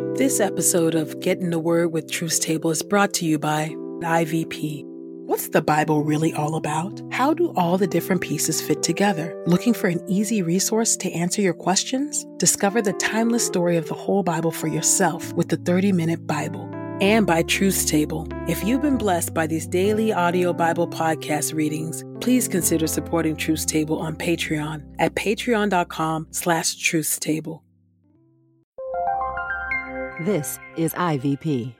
This episode of Get in the Word with Truth's Table is brought to you by IVP. What's the Bible really all about? How do all the different pieces fit together? Looking for an easy resource to answer your questions? Discover the timeless story of the whole Bible for yourself with the 30 Minute Bible. And by Truth's Table. If you've been blessed by these daily audio Bible podcast readings, please consider supporting Truth's Table on Patreon at patreon.com slash truthstable. This is IVP.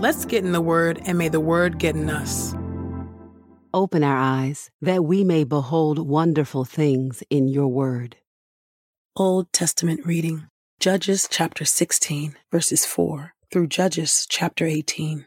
Let's get in the Word, and may the Word get in us. Open our eyes that we may behold wonderful things in your word. Old Testament reading Judges chapter 16, verses 4 through Judges chapter 18.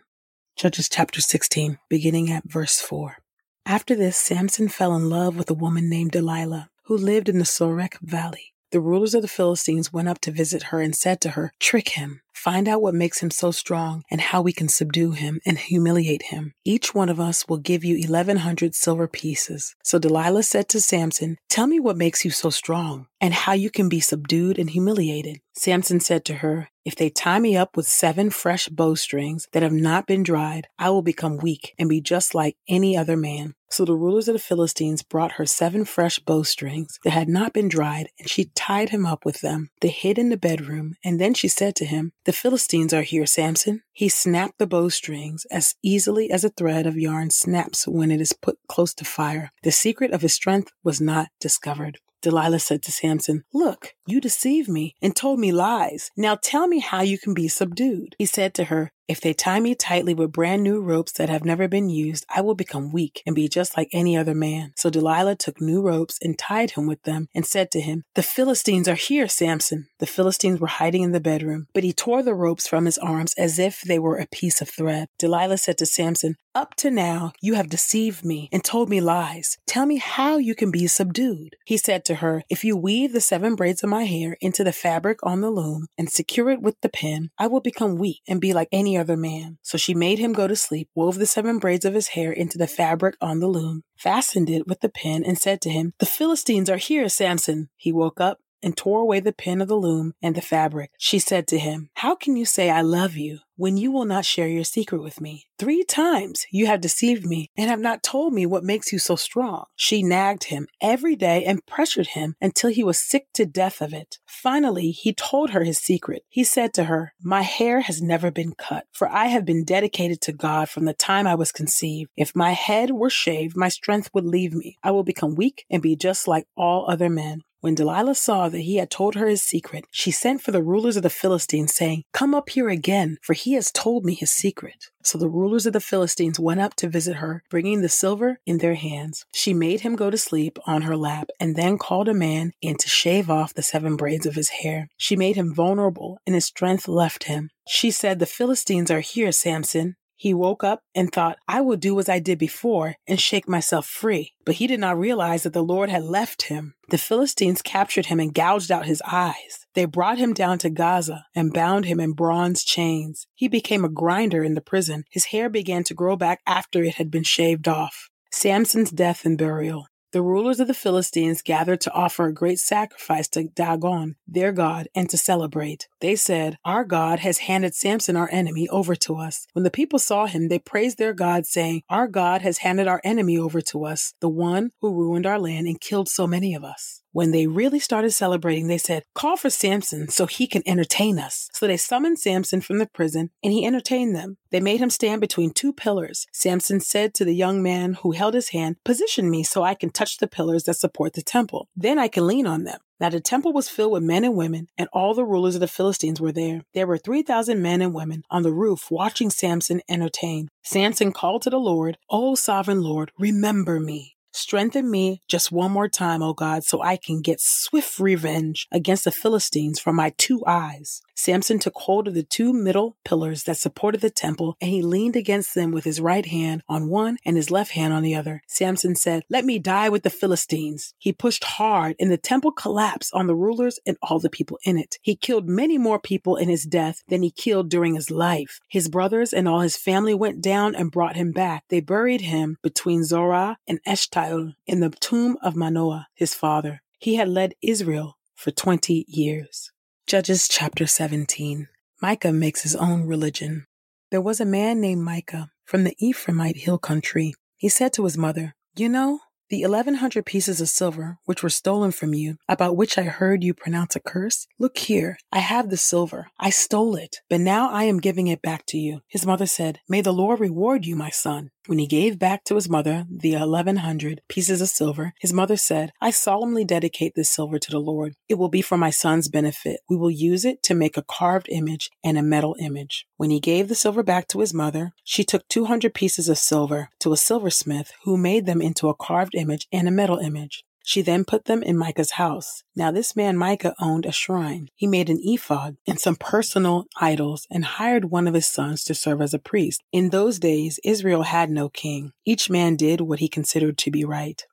Judges chapter 16, beginning at verse 4. After this, Samson fell in love with a woman named Delilah, who lived in the Sorek Valley. The rulers of the Philistines went up to visit her and said to her, Trick him. Find out what makes him so strong and how we can subdue him and humiliate him. Each one of us will give you 1100 silver pieces. So Delilah said to Samson, Tell me what makes you so strong and how you can be subdued and humiliated. Samson said to her, If they tie me up with seven fresh bowstrings that have not been dried, I will become weak and be just like any other man. So the rulers of the Philistines brought her seven fresh bowstrings that had not been dried, and she tied him up with them. They hid in the bedroom, and then she said to him, The Philistines are here, Samson. He snapped the bowstrings as easily as a thread of yarn snaps when it is put close to fire. The secret of his strength was not discovered. Delilah said to Samson, Look, you deceived me and told me lies. Now tell me how you can be subdued. He said to her, If they tie me tightly with brand new ropes that have never been used, I will become weak and be just like any other man. So Delilah took new ropes and tied him with them and said to him, The Philistines are here, Samson. The Philistines were hiding in the bedroom, but he tore the ropes from his arms as if they were a piece of thread. Delilah said to Samson, Up to now you have deceived me and told me lies. Tell me how you can be subdued. He said to her, If you weave the seven braids of my hair into the fabric on the loom and secure it with the pin, I will become weak and be like any other man. So she made him go to sleep, wove the seven braids of his hair into the fabric on the loom, fastened it with the pin, and said to him, The Philistines are here, Samson. He woke up and tore away the pin of the loom and the fabric. She said to him, How can you say I love you when you will not share your secret with me? Three times you have deceived me and have not told me what makes you so strong. She nagged him every day and pressured him until he was sick to death of it. Finally, he told her his secret. He said to her, My hair has never been cut, for I have been dedicated to God from the time I was conceived. If my head were shaved, my strength would leave me. I will become weak and be just like all other men. When Delilah saw that he had told her his secret, she sent for the rulers of the Philistines, saying, Come up here again, for he has told me his secret. So the rulers of the Philistines went up to visit her, bringing the silver in their hands. She made him go to sleep on her lap, and then called a man in to shave off the seven braids of his hair. She made him vulnerable, and his strength left him. She said, The Philistines are here, Samson. He woke up and thought, I will do as I did before and shake myself free. But he did not realize that the Lord had left him. The Philistines captured him and gouged out his eyes. They brought him down to Gaza and bound him in bronze chains. He became a grinder in the prison. His hair began to grow back after it had been shaved off. Samson's death and burial. The rulers of the Philistines gathered to offer a great sacrifice to Dagon, their god, and to celebrate. They said, Our God has handed Samson, our enemy, over to us. When the people saw him, they praised their God, saying, Our God has handed our enemy over to us, the one who ruined our land and killed so many of us. When they really started celebrating, they said, Call for Samson so he can entertain us. So they summoned Samson from the prison and he entertained them. They made him stand between two pillars. Samson said to the young man who held his hand, Position me so I can touch the pillars that support the temple. Then I can lean on them. Now the temple was filled with men and women, and all the rulers of the Philistines were there. There were 3,000 men and women on the roof watching Samson entertain. Samson called to the Lord, O sovereign Lord, remember me. Strengthen me just one more time, O God, so I can get swift revenge against the Philistines for my two eyes. Samson took hold of the two middle pillars that supported the temple, and he leaned against them with his right hand on one and his left hand on the other. Samson said, Let me die with the Philistines. He pushed hard, and the temple collapsed on the rulers and all the people in it. He killed many more people in his death than he killed during his life. His brothers and all his family went down and brought him back. They buried him between Zorah and In the tomb of Manoah, his father. He had led Israel for 20 years. Judges chapter 17. Micah makes his own religion. There was a man named Micah from the Ephraimite hill country. He said to his mother, You know, the 1100 pieces of silver which were stolen from you, about which I heard you pronounce a curse, look here, I have the silver. I stole it, but now I am giving it back to you. His mother said, May the Lord reward you, my son. When he gave back to his mother the 1100 pieces of silver, his mother said, I solemnly dedicate this silver to the Lord. It will be for my son's benefit. We will use it to make a carved image and a metal image. When he gave the silver back to his mother, she took 200 pieces of silver to a silversmith who made them into a carved image and a metal image. She then put them in Micah's house. Now, this man Micah owned a shrine. He made an ephod and some personal idols and hired one of his sons to serve as a priest. In those days, Israel had no king. Each man did what he considered to be right.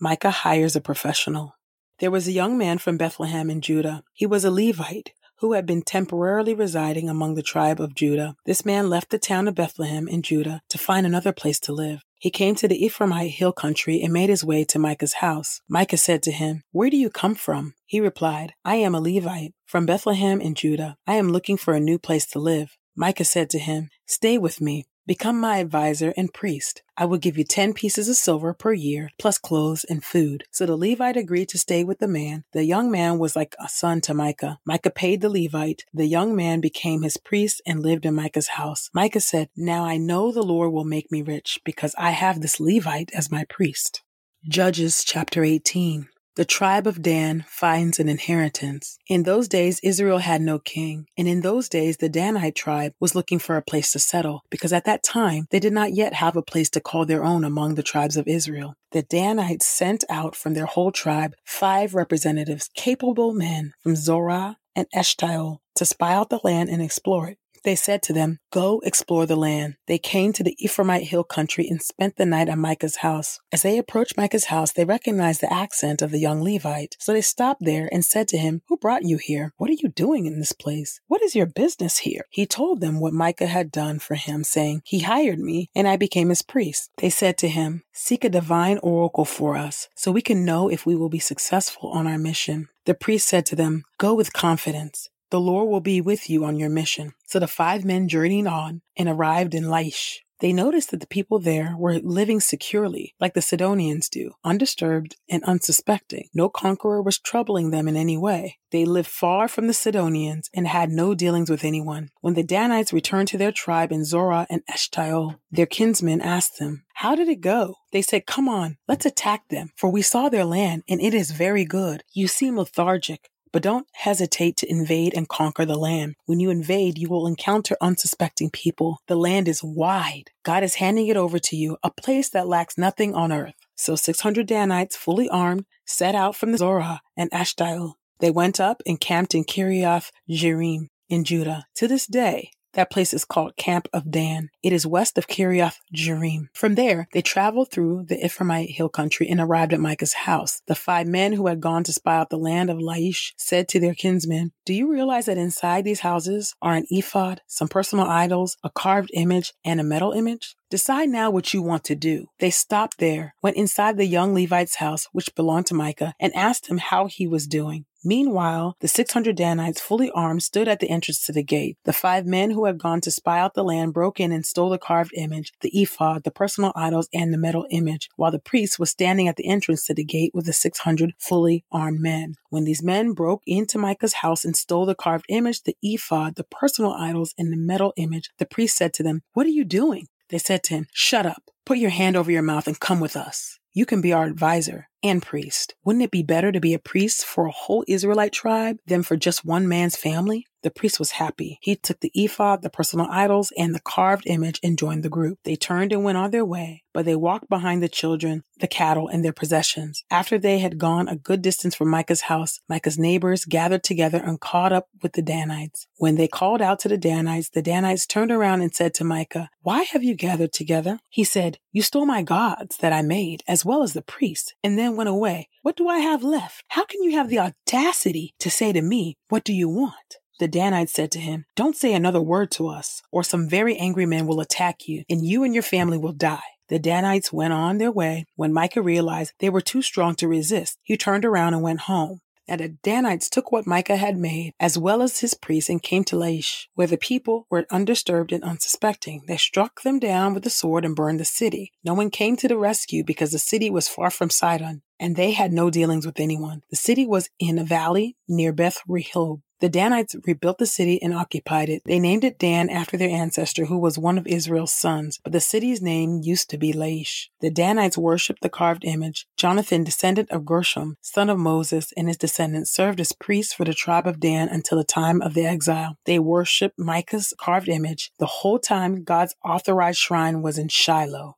Micah hires a professional. There was a young man from Bethlehem in Judah. He was a Levite who had been temporarily residing among the tribe of Judah. This man left the town of Bethlehem in Judah to find another place to live. He came to the Ephraimite hill country and made his way to Micah's house. Micah said to him, Where do you come from? He replied, I am a Levite from Bethlehem in Judah. I am looking for a new place to live. Micah said to him, Stay with me Become my advisor and priest. I will give you 10 pieces of silver per year, plus clothes and food. So the Levite agreed to stay with the man. The young man was like a son to Micah. Micah paid the Levite. The young man became his priest and lived in Micah's house. Micah said, Now I know the Lord will make me rich because I have this Levite as my priest. Judges chapter 18 the tribe of Dan finds an inheritance. In those days, Israel had no king. And in those days, the Danite tribe was looking for a place to settle because at that time, they did not yet have a place to call their own among the tribes of Israel. The Danites sent out from their whole tribe five representatives, capable men from Zorah and Eshtaol, to spy out the land and explore it. They said to them, Go explore the land. They came to the Ephraimite hill country and spent the night at Micah's house. As they approached Micah's house, they recognized the accent of the young Levite. So they stopped there and said to him, Who brought you here? What are you doing in this place? What is your business here? He told them what Micah had done for him, saying, He hired me, and I became his priest. They said to him, Seek a divine oracle for us, so we can know if we will be successful on our mission. The priest said to them, Go with confidence. The Lord will be with you on your mission. So the five men journeyed on and arrived in Laish. They noticed that the people there were living securely, like the Sidonians do, undisturbed and unsuspecting. No conqueror was troubling them in any way. They lived far from the Sidonians and had no dealings with anyone. When the Danites returned to their tribe in Zorah and Eshtaol, their kinsmen asked them, How did it go? They said, Come on, let's attack them, for we saw their land, and it is very good. You seem lethargic. But don't hesitate to invade and conquer the land. When you invade, you will encounter unsuspecting people. The land is wide. God is handing it over to you, a place that lacks nothing on earth. So 600 Danites, fully armed, set out from the Zorah and Eshtaol. They went up and camped in Kiriath Jearim in Judah. To this day, That place is called Camp of Dan. It is west of Kiriath Jearim. From there, they traveled through the Ephraimite hill country and arrived at Micah's house. The five men who had gone to spy out the land of Laish said to their kinsmen, Do you realize that inside these houses are an ephod, some personal idols, a carved image, and a metal image? Decide now what you want to do. They stopped there, went inside the young Levite's house, which belonged to Micah, and asked him how he was doing. Meanwhile, the 600 Danites, fully armed, stood at the entrance to the gate. The five men who had gone to spy out the land broke in and stole the carved image, the ephod, the personal idols, and the metal image, while the priest was standing at the entrance to the gate with the 600 fully armed men. When these men broke into Micah's house and stole the carved image, the ephod, the personal idols, and the metal image, the priest said to them, What are you doing? They said to him, Shut up, put your hand over your mouth and come with us. You can be our advisor and priest. Wouldn't it be better to be a priest for a whole Israelite tribe than for just one man's family? The priest was happy. He took the ephod, the personal idols, and the carved image and joined the group. They turned and went on their way, but they walked behind the children, the cattle, and their possessions. After they had gone a good distance from Micah's house, Micah's neighbors gathered together and caught up with the Danites. When they called out to the Danites, the Danites turned around and said to Micah, Why have you gathered together? He said, You stole my gods that I made, as well as the priests, and then went away. What do I have left? How can you have the audacity to say to me, What do you want? The Danites said to him, Don't say another word to us, or some very angry men will attack you, and you and your family will die. The Danites went on their way. When Micah realized they were too strong to resist, he turned around and went home. And the Danites took what Micah had made, as well as his priests, and came to Laish, where the people were undisturbed and unsuspecting. They struck them down with the sword and burned the city. No one came to the rescue because the city was far from Sidon, and they had no dealings with anyone. The city was in a valley near Beth Rehob. The Danites rebuilt the city and occupied it. They named it Dan after their ancestor, who was one of Israel's sons, but the city's name used to be Laish. The Danites worshipped the carved image. Jonathan, descendant of Gershom, son of Moses, and his descendants served as priests for the tribe of Dan until the time of the exile. They worshipped Micah's carved image. The whole time, God's authorized shrine was in Shiloh.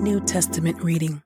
New Testament reading.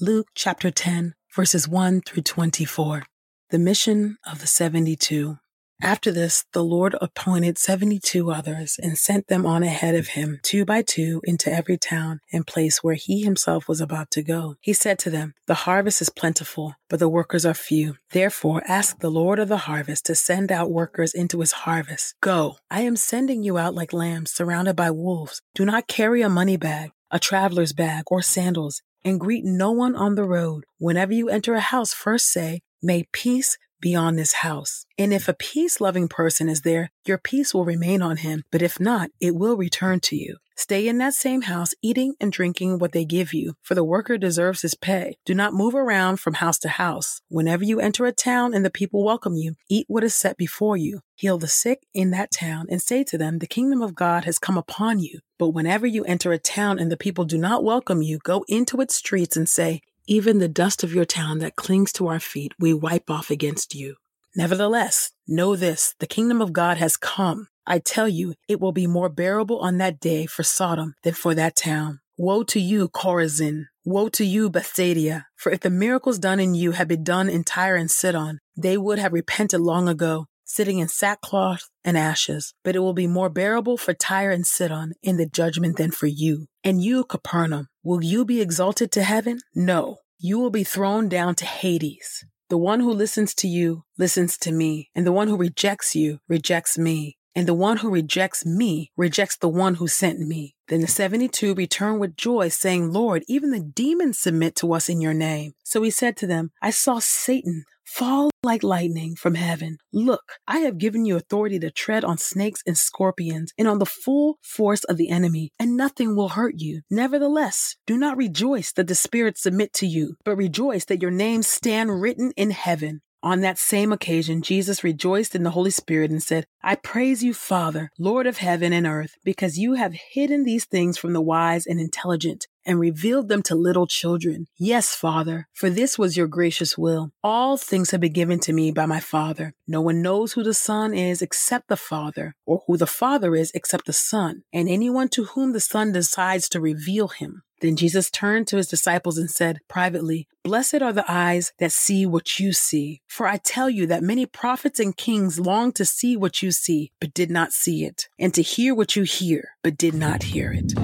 Luke chapter 10, verses 1 through 24. The mission of the 72. After this, the Lord appointed 72 others and sent them on ahead of him, two by two, into every town and place where he himself was about to go. He said to them, The harvest is plentiful, but the workers are few. Therefore, ask the Lord of the harvest to send out workers into his harvest. Go, I am sending you out like lambs surrounded by wolves. Do not carry a money bag, a traveler's bag, or sandals and greet no one on the road. Whenever you enter a house, first say, May peace be on this house. And if a peace loving person is there, your peace will remain on him. But if not, it will return to you. Stay in that same house, eating and drinking what they give you, for the worker deserves his pay. Do not move around from house to house. Whenever you enter a town and the people welcome you, eat what is set before you. Heal the sick in that town and say to them, The kingdom of God has come upon you. But whenever you enter a town and the people do not welcome you, go into its streets and say, Even the dust of your town that clings to our feet, we wipe off against you. Nevertheless, know this the kingdom of God has come. I tell you, it will be more bearable on that day for Sodom than for that town. Woe to you, Chorazin! Woe to you, Bethsaida! For if the miracles done in you had been done in Tyre and Sidon, they would have repented long ago, sitting in sackcloth and ashes. But it will be more bearable for Tyre and Sidon in the judgment than for you. And you, Capernaum, will you be exalted to heaven? No, you will be thrown down to Hades. The one who listens to you listens to me, and the one who rejects you rejects me. And the one who rejects me rejects the one who sent me. Then the 72 returned with joy, saying, Lord, even the demons submit to us in your name. So he said to them, I saw Satan fall like lightning from heaven. Look, I have given you authority to tread on snakes and scorpions and on the full force of the enemy, and nothing will hurt you. Nevertheless, do not rejoice that the spirits submit to you, but rejoice that your names stand written in heaven. On that same occasion, Jesus rejoiced in the Holy Spirit and said, I praise you, Father, Lord of heaven and earth, because you have hidden these things from the wise and intelligent and revealed them to little children. Yes, Father, for this was your gracious will. All things have been given to me by my Father. No one knows who the Son is except the Father, or who the Father is except the Son, and anyone to whom the Son decides to reveal him. Then Jesus turned to his disciples and said privately, Blessed are the eyes that see what you see. For I tell you that many prophets and kings longed to see what you see, but did not see it, and to hear what you hear, but did not hear it.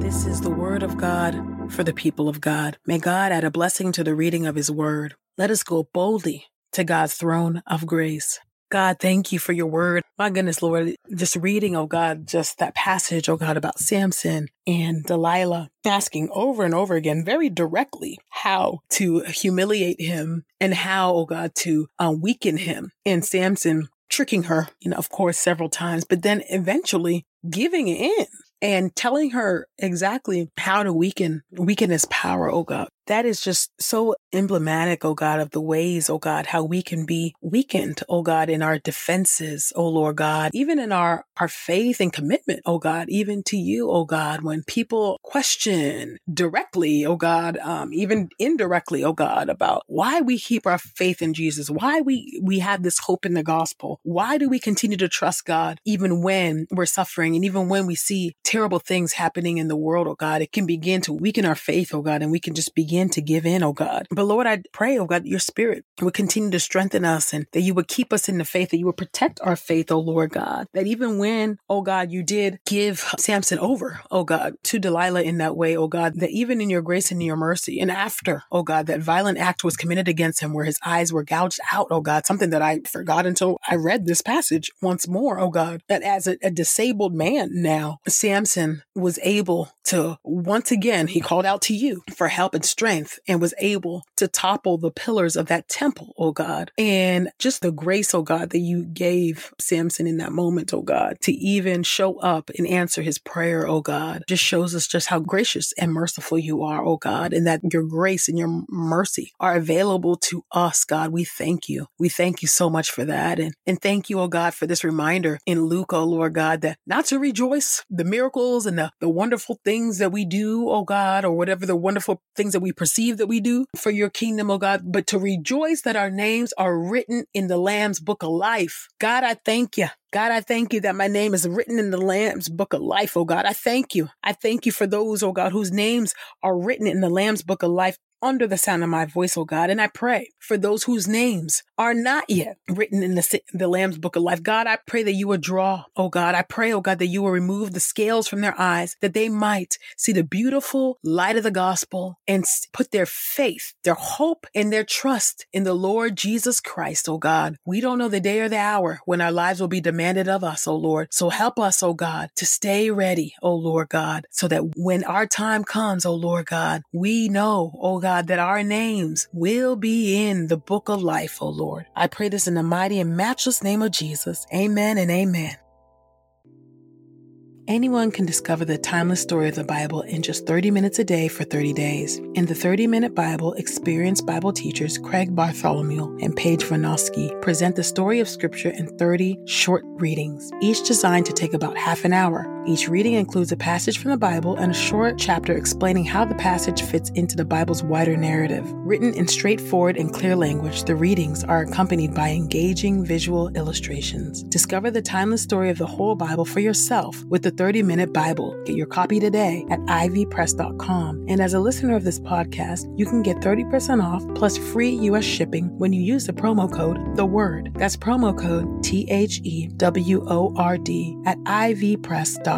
This is the word of God for the people of God. May God add a blessing to the reading of his word. Let us go boldly to God's throne of grace. God, thank you for your word. My goodness, Lord, just reading, oh God, just that passage, oh God, about Samson and Delilah asking over and over again, very directly, how to humiliate him and how, oh God, to uh, weaken him. And Samson tricking her, you know, of course, several times, but then eventually giving in and telling her exactly how to weaken weaken his power, oh God that is just so emblematic, oh God, of the ways, oh God, how we can be weakened, oh God, in our defenses, oh Lord God, even in our, our faith and commitment, oh God, even to you, oh God, when people question directly, oh God, um, even indirectly, oh God, about why we keep our faith in Jesus, why we, we have this hope in the gospel, why do we continue to trust God even when we're suffering and even when we see terrible things happening in the world, oh God, it can begin to weaken our faith, oh God, and we can just begin begin to give in, oh God. But Lord, I pray, oh God, your spirit would continue to strengthen us and that you would keep us in the faith, that you would protect our faith, oh Lord God. That even when, oh God, you did give Samson over, oh God, to Delilah in that way, oh God, that even in your grace and your mercy, and after, oh God, that violent act was committed against him where his eyes were gouged out, oh God, something that I forgot until I read this passage once more, oh God, that as a, a disabled man now, Samson was able to once again, he called out to you for help and strength strength and was able to topple the pillars of that temple, oh God. And just the grace, oh God, that you gave Samson in that moment, oh God, to even show up and answer his prayer, oh God, just shows us just how gracious and merciful you are, oh God, and that your grace and your mercy are available to us, God. We thank you. We thank you so much for that. And, and thank you, oh God, for this reminder in Luke, oh Lord God, that not to rejoice the miracles and the, the wonderful things that we do, oh God, or whatever the wonderful things that we perceive that we do for your kingdom, oh God, but to rejoice that our names are written in the Lamb's book of life. God, I thank you. God, I thank you that my name is written in the Lamb's book of life, oh God. I thank you. I thank you for those, oh God, whose names are written in the Lamb's book of life under the sound of my voice, oh God. And I pray for those whose names are not yet written in the, the Lamb's book of life. God, I pray that you would draw, oh God. I pray, oh God, that you will remove the scales from their eyes, that they might see the beautiful light of the gospel and put their faith, their hope, and their trust in the Lord Jesus Christ, O God. We don't know the day or the hour when our lives will be demanded of us, O Lord. So help us, O God, to stay ready, O Lord God, so that when our time comes, O Lord God, we know, O God, God, that our names will be in the book of life, O Lord. I pray this in the mighty and matchless name of Jesus. Amen and amen. Anyone can discover the timeless story of the Bible in just 30 minutes a day for 30 days. In the 30 Minute Bible, experienced Bible teachers Craig Bartholomew and Paige Vanosky present the story of Scripture in 30 short readings, each designed to take about half an hour. Each reading includes a passage from the Bible and a short chapter explaining how the passage fits into the Bible's wider narrative. Written in straightforward and clear language, the readings are accompanied by engaging visual illustrations. Discover the timeless story of the whole Bible for yourself with the 30 Minute Bible. Get your copy today at ivpress.com. And as a listener of this podcast, you can get 30% off plus free U.S. shipping when you use the promo code The Word. That's promo code T H E W O R D at ivpress.com.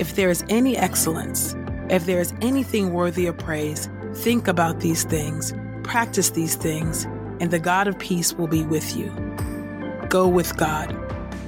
if there is any excellence, if there is anything worthy of praise, think about these things, practice these things, and the God of peace will be with you. Go with God.